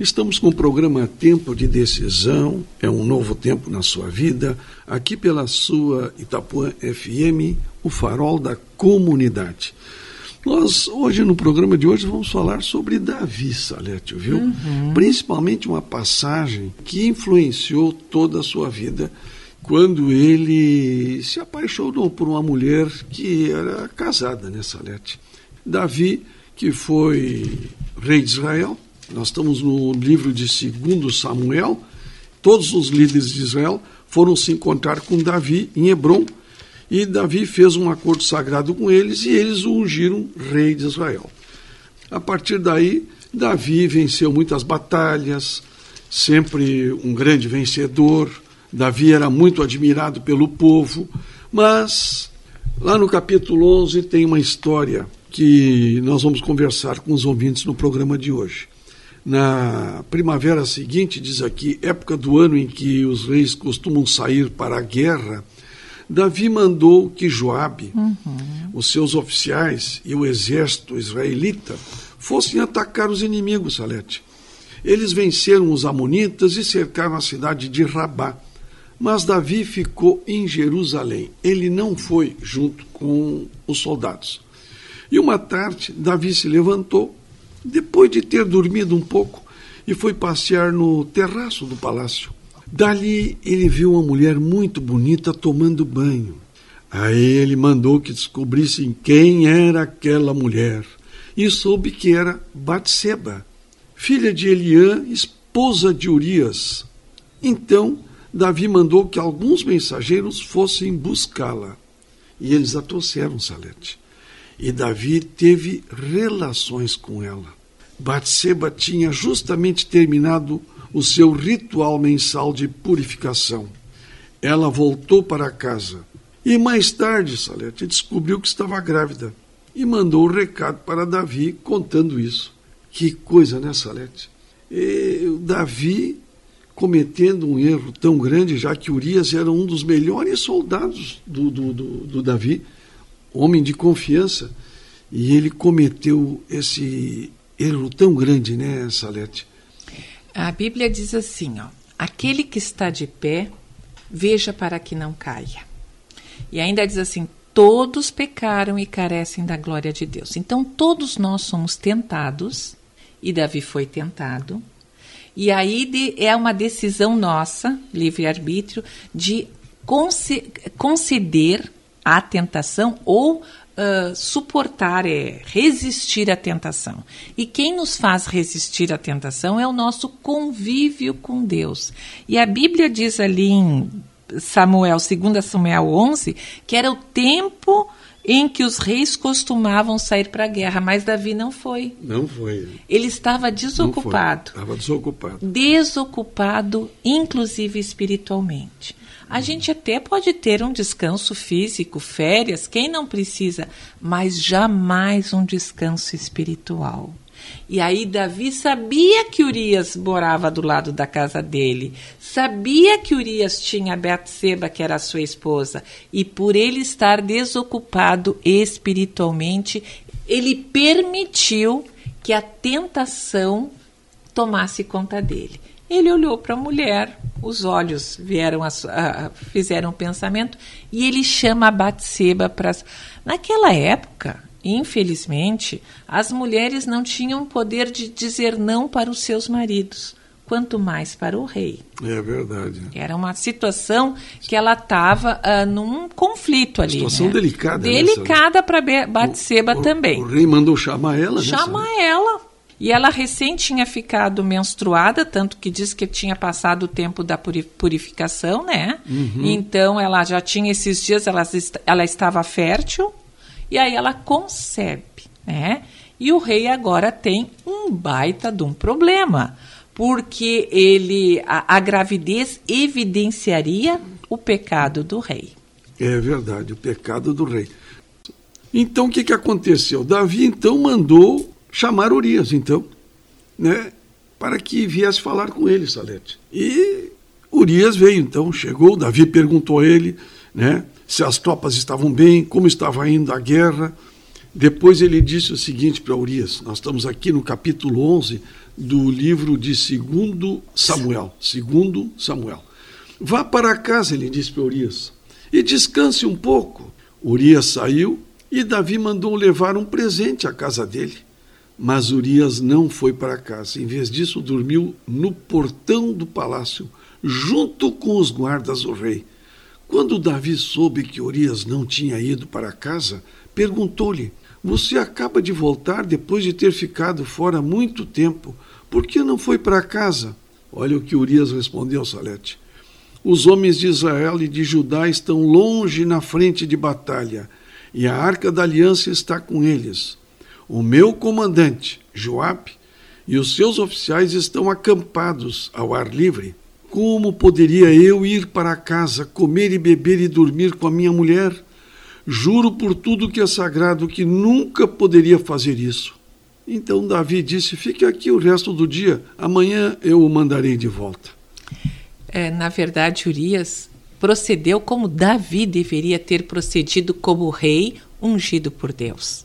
Estamos com o programa Tempo de Decisão, é um novo tempo na sua vida, aqui pela sua Itapuã FM, o farol da comunidade. Nós, hoje, no programa de hoje, vamos falar sobre Davi Salete, viu? Uhum. Principalmente uma passagem que influenciou toda a sua vida, quando ele se apaixonou por uma mulher que era casada, né, Salete? Davi, que foi rei de Israel, nós estamos no livro de 2 Samuel. Todos os líderes de Israel foram se encontrar com Davi em Hebron. E Davi fez um acordo sagrado com eles e eles o ungiram rei de Israel. A partir daí, Davi venceu muitas batalhas, sempre um grande vencedor. Davi era muito admirado pelo povo, mas lá no capítulo 11 tem uma história que nós vamos conversar com os ouvintes no programa de hoje na primavera seguinte, diz aqui, época do ano em que os reis costumam sair para a guerra, Davi mandou que Joabe, uhum. os seus oficiais e o exército israelita fossem atacar os inimigos, Salete. Eles venceram os amonitas e cercaram a cidade de Rabá. Mas Davi ficou em Jerusalém. Ele não foi junto com os soldados. E uma tarde, Davi se levantou depois de ter dormido um pouco, e foi passear no terraço do palácio. Dali ele viu uma mulher muito bonita tomando banho. Aí ele mandou que descobrissem quem era aquela mulher e soube que era Batseba, filha de Eliã, esposa de Urias. Então Davi mandou que alguns mensageiros fossem buscá-la. E eles a trouxeram, Salete. E Davi teve relações com ela. Batseba tinha justamente terminado o seu ritual mensal de purificação. Ela voltou para casa e mais tarde Salete descobriu que estava grávida e mandou um recado para Davi contando isso. Que coisa, né, Salete? E Davi cometendo um erro tão grande, já que Urias era um dos melhores soldados do, do, do, do Davi, homem de confiança, e ele cometeu esse erro tão grande, né, Salete? A Bíblia diz assim, ó: aquele que está de pé, veja para que não caia. E ainda diz assim: todos pecaram e carecem da glória de Deus. Então todos nós somos tentados, e Davi foi tentado. E aí de, é uma decisão nossa, livre-arbítrio, de conceder à tentação ou uh, suportar, é resistir à tentação. E quem nos faz resistir à tentação é o nosso convívio com Deus. E a Bíblia diz ali em Samuel, 2 Samuel 11, que era o tempo em que os reis costumavam sair para a guerra, mas Davi não foi. Não foi. Ele estava desocupado. Estava desocupado. Desocupado, inclusive espiritualmente. A gente até pode ter um descanso físico, férias, quem não precisa, mas jamais um descanso espiritual. E aí Davi sabia que Urias morava do lado da casa dele, sabia que Urias tinha Betseba, que era sua esposa, e por ele estar desocupado espiritualmente, ele permitiu que a tentação tomasse conta dele. Ele olhou para a mulher, os olhos vieram a, a, fizeram um pensamento e ele chama a Batseba para. Naquela época, infelizmente, as mulheres não tinham poder de dizer não para os seus maridos, quanto mais para o rei. É verdade. Era uma situação que ela estava uh, num conflito ali. Situação né? delicada. Delicada para Batseba também. O, rei mandou chamar ela. Chama nessa... ela e ela recém tinha ficado menstruada, tanto que diz que tinha passado o tempo da purificação, né? Uhum. Então ela já tinha esses dias, ela, ela estava fértil, e aí ela concebe, né? E o rei agora tem um baita de um problema, porque ele a, a gravidez evidenciaria o pecado do rei. É verdade, o pecado do rei. Então o que, que aconteceu? Davi então mandou chamar Urias, então, né, para que viesse falar com ele, Salete. E Urias veio, então, chegou, Davi perguntou a ele, né, se as tropas estavam bem, como estava indo a guerra, Depois ele disse o seguinte para Urias, nós estamos aqui no capítulo 11 do livro de 2 Samuel, segundo Samuel. Vá para casa, ele disse para Urias, e descanse um pouco. Urias saiu e Davi mandou levar um presente à casa dele. Mas Urias não foi para casa. Em vez disso, dormiu no portão do palácio, junto com os guardas do rei. Quando Davi soube que Urias não tinha ido para casa, perguntou-lhe: Você acaba de voltar depois de ter ficado fora muito tempo. Por que não foi para casa? Olha o que Urias respondeu, Salete. Os homens de Israel e de Judá estão longe na frente de batalha e a arca da aliança está com eles. O meu comandante, Joabe, e os seus oficiais estão acampados ao ar livre. Como poderia eu ir para casa, comer e beber e dormir com a minha mulher? Juro por tudo que é sagrado que nunca poderia fazer isso. Então Davi disse: Fique aqui o resto do dia, amanhã eu o mandarei de volta. É, na verdade, Urias procedeu como Davi deveria ter procedido como rei ungido por Deus.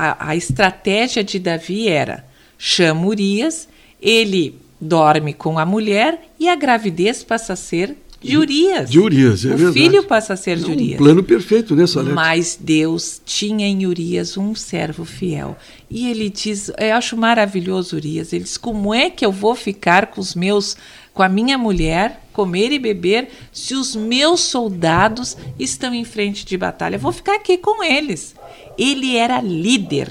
A, a estratégia de Davi era: chama Urias, ele dorme com a mulher e a gravidez passa a ser de Urias. De Urias, é o verdade. filho passa a ser de Urias. Um plano perfeito, né, Salete? Mas Deus tinha em Urias um servo fiel. E ele diz, eu acho maravilhoso Urias, ele diz, como é que eu vou ficar com os meus, com a minha mulher, comer e beber, se os meus soldados estão em frente de batalha? Eu vou ficar aqui com eles. Ele era líder.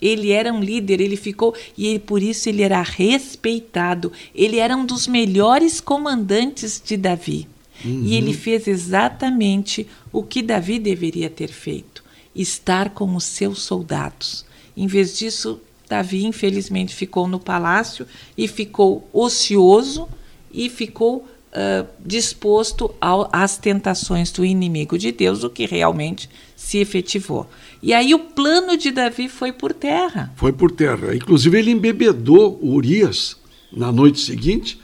Ele era um líder, ele ficou e ele, por isso ele era respeitado. Ele era um dos melhores comandantes de Davi. Uhum. E ele fez exatamente o que Davi deveria ter feito: estar com os seus soldados. Em vez disso, Davi infelizmente ficou no palácio e ficou ocioso e ficou uh, disposto ao, às tentações do inimigo de Deus, o que realmente se efetivou. E aí o plano de Davi foi por terra. Foi por terra. Inclusive ele embebedou Urias na noite seguinte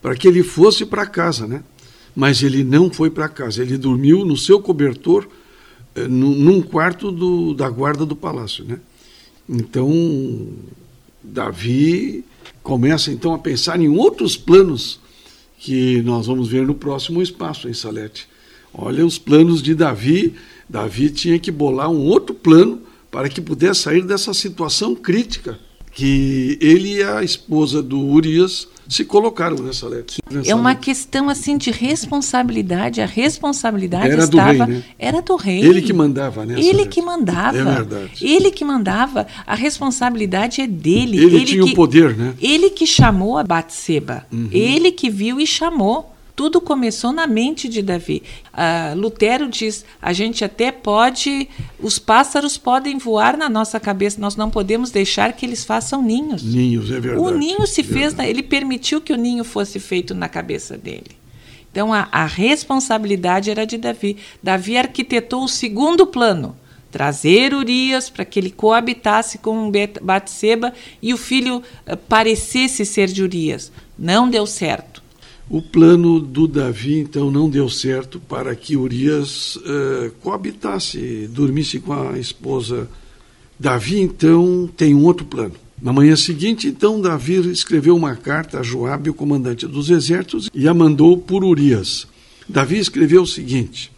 para que ele fosse para casa, né? Mas ele não foi para casa. Ele dormiu no seu cobertor eh, num quarto do, da guarda do palácio, né? Então Davi começa então a pensar em outros planos que nós vamos ver no próximo espaço em Salete. Olha os planos de Davi Davi tinha que bolar um outro plano para que pudesse sair dessa situação crítica que ele e a esposa do Urias se colocaram nessa letra. É uma questão assim de responsabilidade. A responsabilidade era estava do rei, né? era do rei. Ele que mandava, né? Ele que mandava. É verdade. Ele que mandava. A responsabilidade é dele. Ele, ele tinha que, o poder, né? Ele que chamou a Batseba. Uhum. Ele que viu e chamou tudo começou na mente de Davi. Uh, Lutero diz: a gente até pode, os pássaros podem voar na nossa cabeça, nós não podemos deixar que eles façam ninhos. Ninhos, é verdade. O ninho se é fez, na, ele permitiu que o ninho fosse feito na cabeça dele. Então a, a responsabilidade era de Davi. Davi arquitetou o segundo plano trazer Urias para que ele coabitasse com Batseba e o filho uh, parecesse ser de Urias. Não deu certo. O plano do Davi, então, não deu certo para que Urias eh, coabitasse, dormisse com a esposa. Davi, então, tem um outro plano. Na manhã seguinte, então, Davi escreveu uma carta a Joabe, o comandante dos exércitos, e a mandou por Urias. Davi escreveu o seguinte: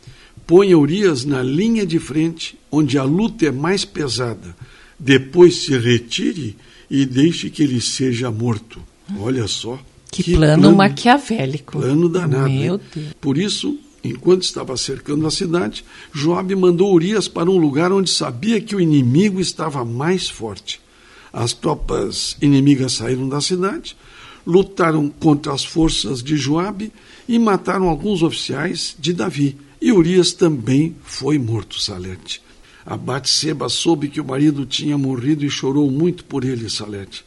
Ponha Urias na linha de frente, onde a luta é mais pesada. Depois se retire e deixe que ele seja morto. Olha só. Que, que plano, plano, maquiavélico. Plano danado. Meu né? Deus. Por isso, enquanto estava cercando a cidade, Joabe mandou Urias para um lugar onde sabia que o inimigo estava mais forte. As tropas inimigas saíram da cidade, lutaram contra as forças de Joabe e mataram alguns oficiais de Davi. E Urias também foi morto, Salete. A Batseba soube que o marido tinha morrido e chorou muito por ele, Salete.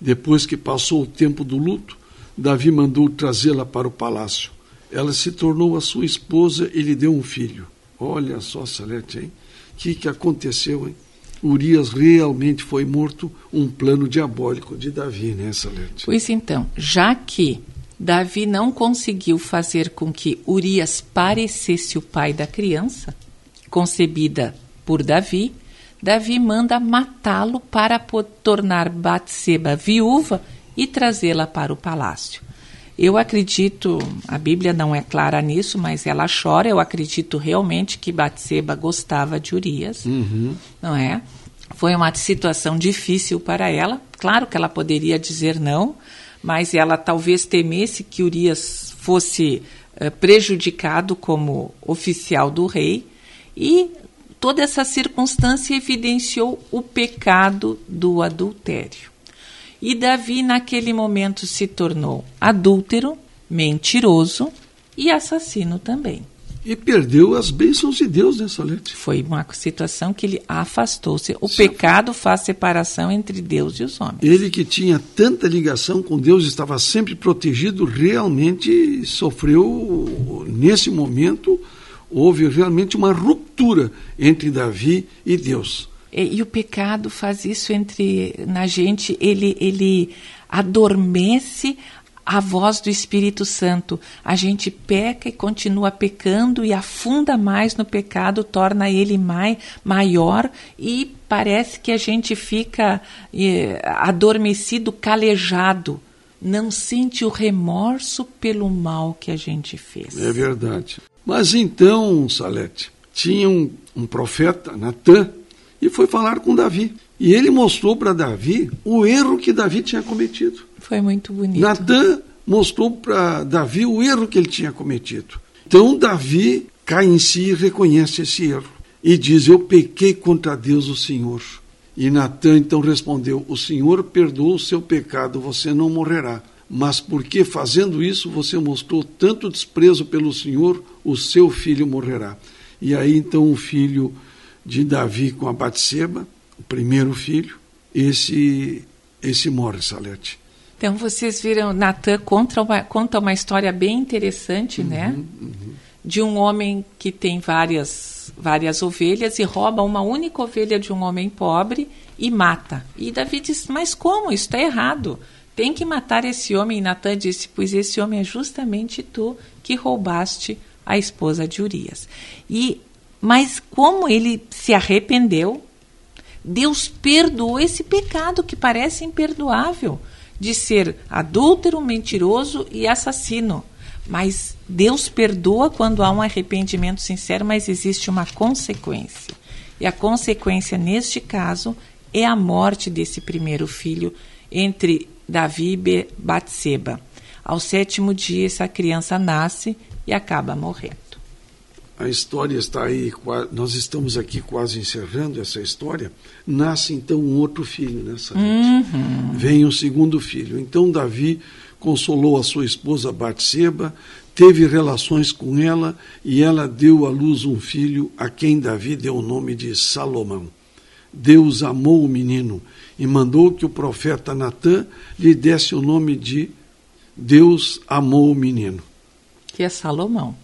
Depois que passou o tempo do luto, Davi mandou trazê-la para o palácio. Ela se tornou a sua esposa e lhe deu um filho. Olha só, Salete, hein? O que, que aconteceu, hein? Urias realmente foi morto, um plano diabólico de Davi, né, Salete? Pois então, já que Davi não conseguiu fazer com que Urias parecesse o pai da criança, concebida por Davi, Davi manda matá-lo para tornar Batseba viúva e trazê-la para o palácio. Eu acredito, a Bíblia não é clara nisso, mas ela chora. Eu acredito realmente que Batseba gostava de Urias, uhum. não é? Foi uma situação difícil para ela. Claro que ela poderia dizer não, mas ela talvez temesse que Urias fosse uh, prejudicado como oficial do rei. E toda essa circunstância evidenciou o pecado do adultério. E Davi, naquele momento, se tornou adúltero, mentiroso e assassino também. E perdeu as bênçãos de Deus nessa letra. Foi uma situação que ele afastou-se. O Sim. pecado faz separação entre Deus e os homens. Ele que tinha tanta ligação com Deus, estava sempre protegido, realmente sofreu, nesse momento, houve realmente uma ruptura entre Davi e Deus. E, e, o pecado faz isso entre na gente, ele, ele adormece a voz do Espírito Santo. A gente peca e continua pecando e afunda mais no pecado, torna ele mai, maior e parece que a gente fica eh, adormecido, calejado. Não sente o remorso pelo mal que a gente fez. É verdade. Mas então, Salete, tinha um, um profeta, Natan, e foi falar com Davi. E ele mostrou para Davi o erro que Davi tinha cometido. Foi muito bonito. Natan mostrou para Davi o erro que ele tinha cometido. Então Davi cai em si e reconhece esse erro. E diz: Eu pequei contra Deus, o Senhor. E Natan então respondeu: O Senhor perdoou o seu pecado, você não morrerá. Mas porque fazendo isso você mostrou tanto desprezo pelo Senhor, o seu filho morrerá. E aí então o filho de Davi com a Batseba, o primeiro filho, esse, esse morre, Salete. Então vocês viram, Natan conta uma, conta uma história bem interessante, uhum, né? Uhum. De um homem que tem várias, várias ovelhas e rouba uma única ovelha de um homem pobre e mata. E Davi diz, mas como? Isso está errado. Tem que matar esse homem. E Natan disse, pois esse homem é justamente tu que roubaste a esposa de Urias. E mas como ele se arrependeu, Deus perdoou esse pecado que parece imperdoável de ser adúltero, mentiroso e assassino. Mas Deus perdoa quando há um arrependimento sincero, mas existe uma consequência. E a consequência, neste caso, é a morte desse primeiro filho entre Davi e Batseba. Ao sétimo dia, essa criança nasce e acaba morrendo a história está aí, nós estamos aqui quase encerrando essa história, nasce então um outro filho nessa uhum. Vem o um segundo filho. Então Davi consolou a sua esposa Batseba, teve relações com ela e ela deu à luz um filho a quem Davi deu o nome de Salomão. Deus amou o menino e mandou que o profeta Natã lhe desse o nome de Deus amou o menino. Que é Salomão.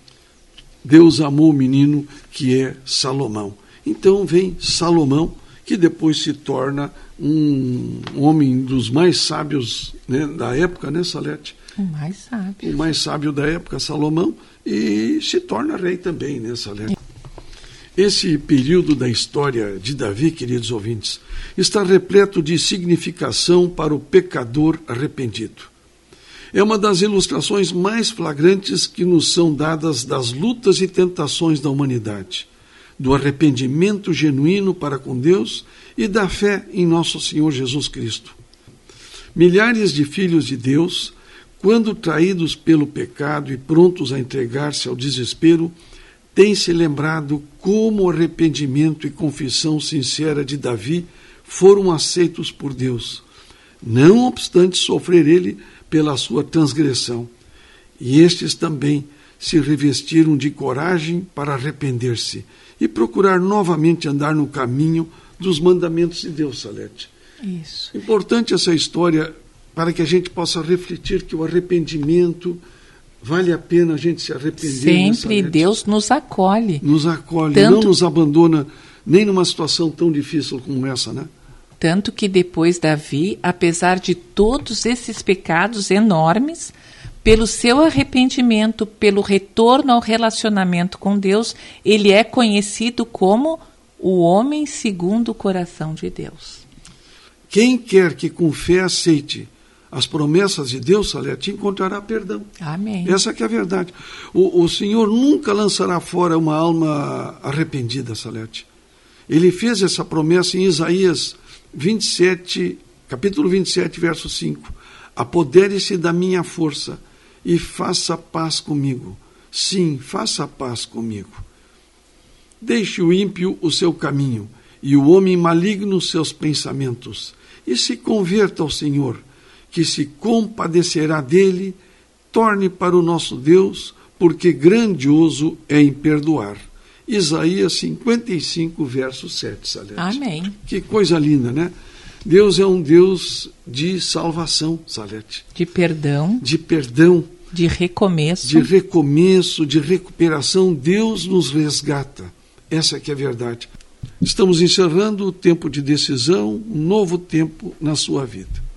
Deus amou o menino que é Salomão. Então vem Salomão, que depois se torna um homem dos mais sábios né, da época, né, Salete? O mais sábio. O mais sábio da época, Salomão, e se torna rei também, né, Salete? Esse período da história de Davi, queridos ouvintes, está repleto de significação para o pecador arrependido é uma das ilustrações mais flagrantes que nos são dadas das lutas e tentações da humanidade, do arrependimento genuíno para com Deus e da fé em nosso Senhor Jesus Cristo. Milhares de filhos de Deus, quando traídos pelo pecado e prontos a entregar-se ao desespero, têm se lembrado como o arrependimento e confissão sincera de Davi foram aceitos por Deus, não obstante sofrer ele pela sua transgressão, e estes também se revestiram de coragem para arrepender-se e procurar novamente andar no caminho dos mandamentos de Deus, Salete. Isso. Importante essa história para que a gente possa refletir que o arrependimento vale a pena a gente se arrepender. Né, Sempre Deus nos acolhe. Nos acolhe, Tanto... não nos abandona nem numa situação tão difícil como essa, né? Tanto que depois Davi, apesar de todos esses pecados enormes, pelo seu arrependimento, pelo retorno ao relacionamento com Deus, ele é conhecido como o homem segundo o coração de Deus. Quem quer que com fé aceite as promessas de Deus, Salete, encontrará perdão. Amém. Essa que é a verdade. O, o Senhor nunca lançará fora uma alma arrependida, Salete. Ele fez essa promessa em Isaías 27, capítulo 27, verso 5. Apodere-se da minha força e faça paz comigo. Sim, faça paz comigo. Deixe o ímpio o seu caminho e o homem maligno os seus pensamentos, e se converta ao Senhor que se compadecerá dele, torne para o nosso Deus, porque grandioso é em perdoar. Isaías 55, verso 7, Salete. Amém. Que coisa linda, né? Deus é um Deus de salvação, Salete. De perdão. De perdão. De recomeço. De recomeço, de recuperação. Deus nos resgata. Essa é que é a verdade. Estamos encerrando o tempo de decisão, um novo tempo na sua vida.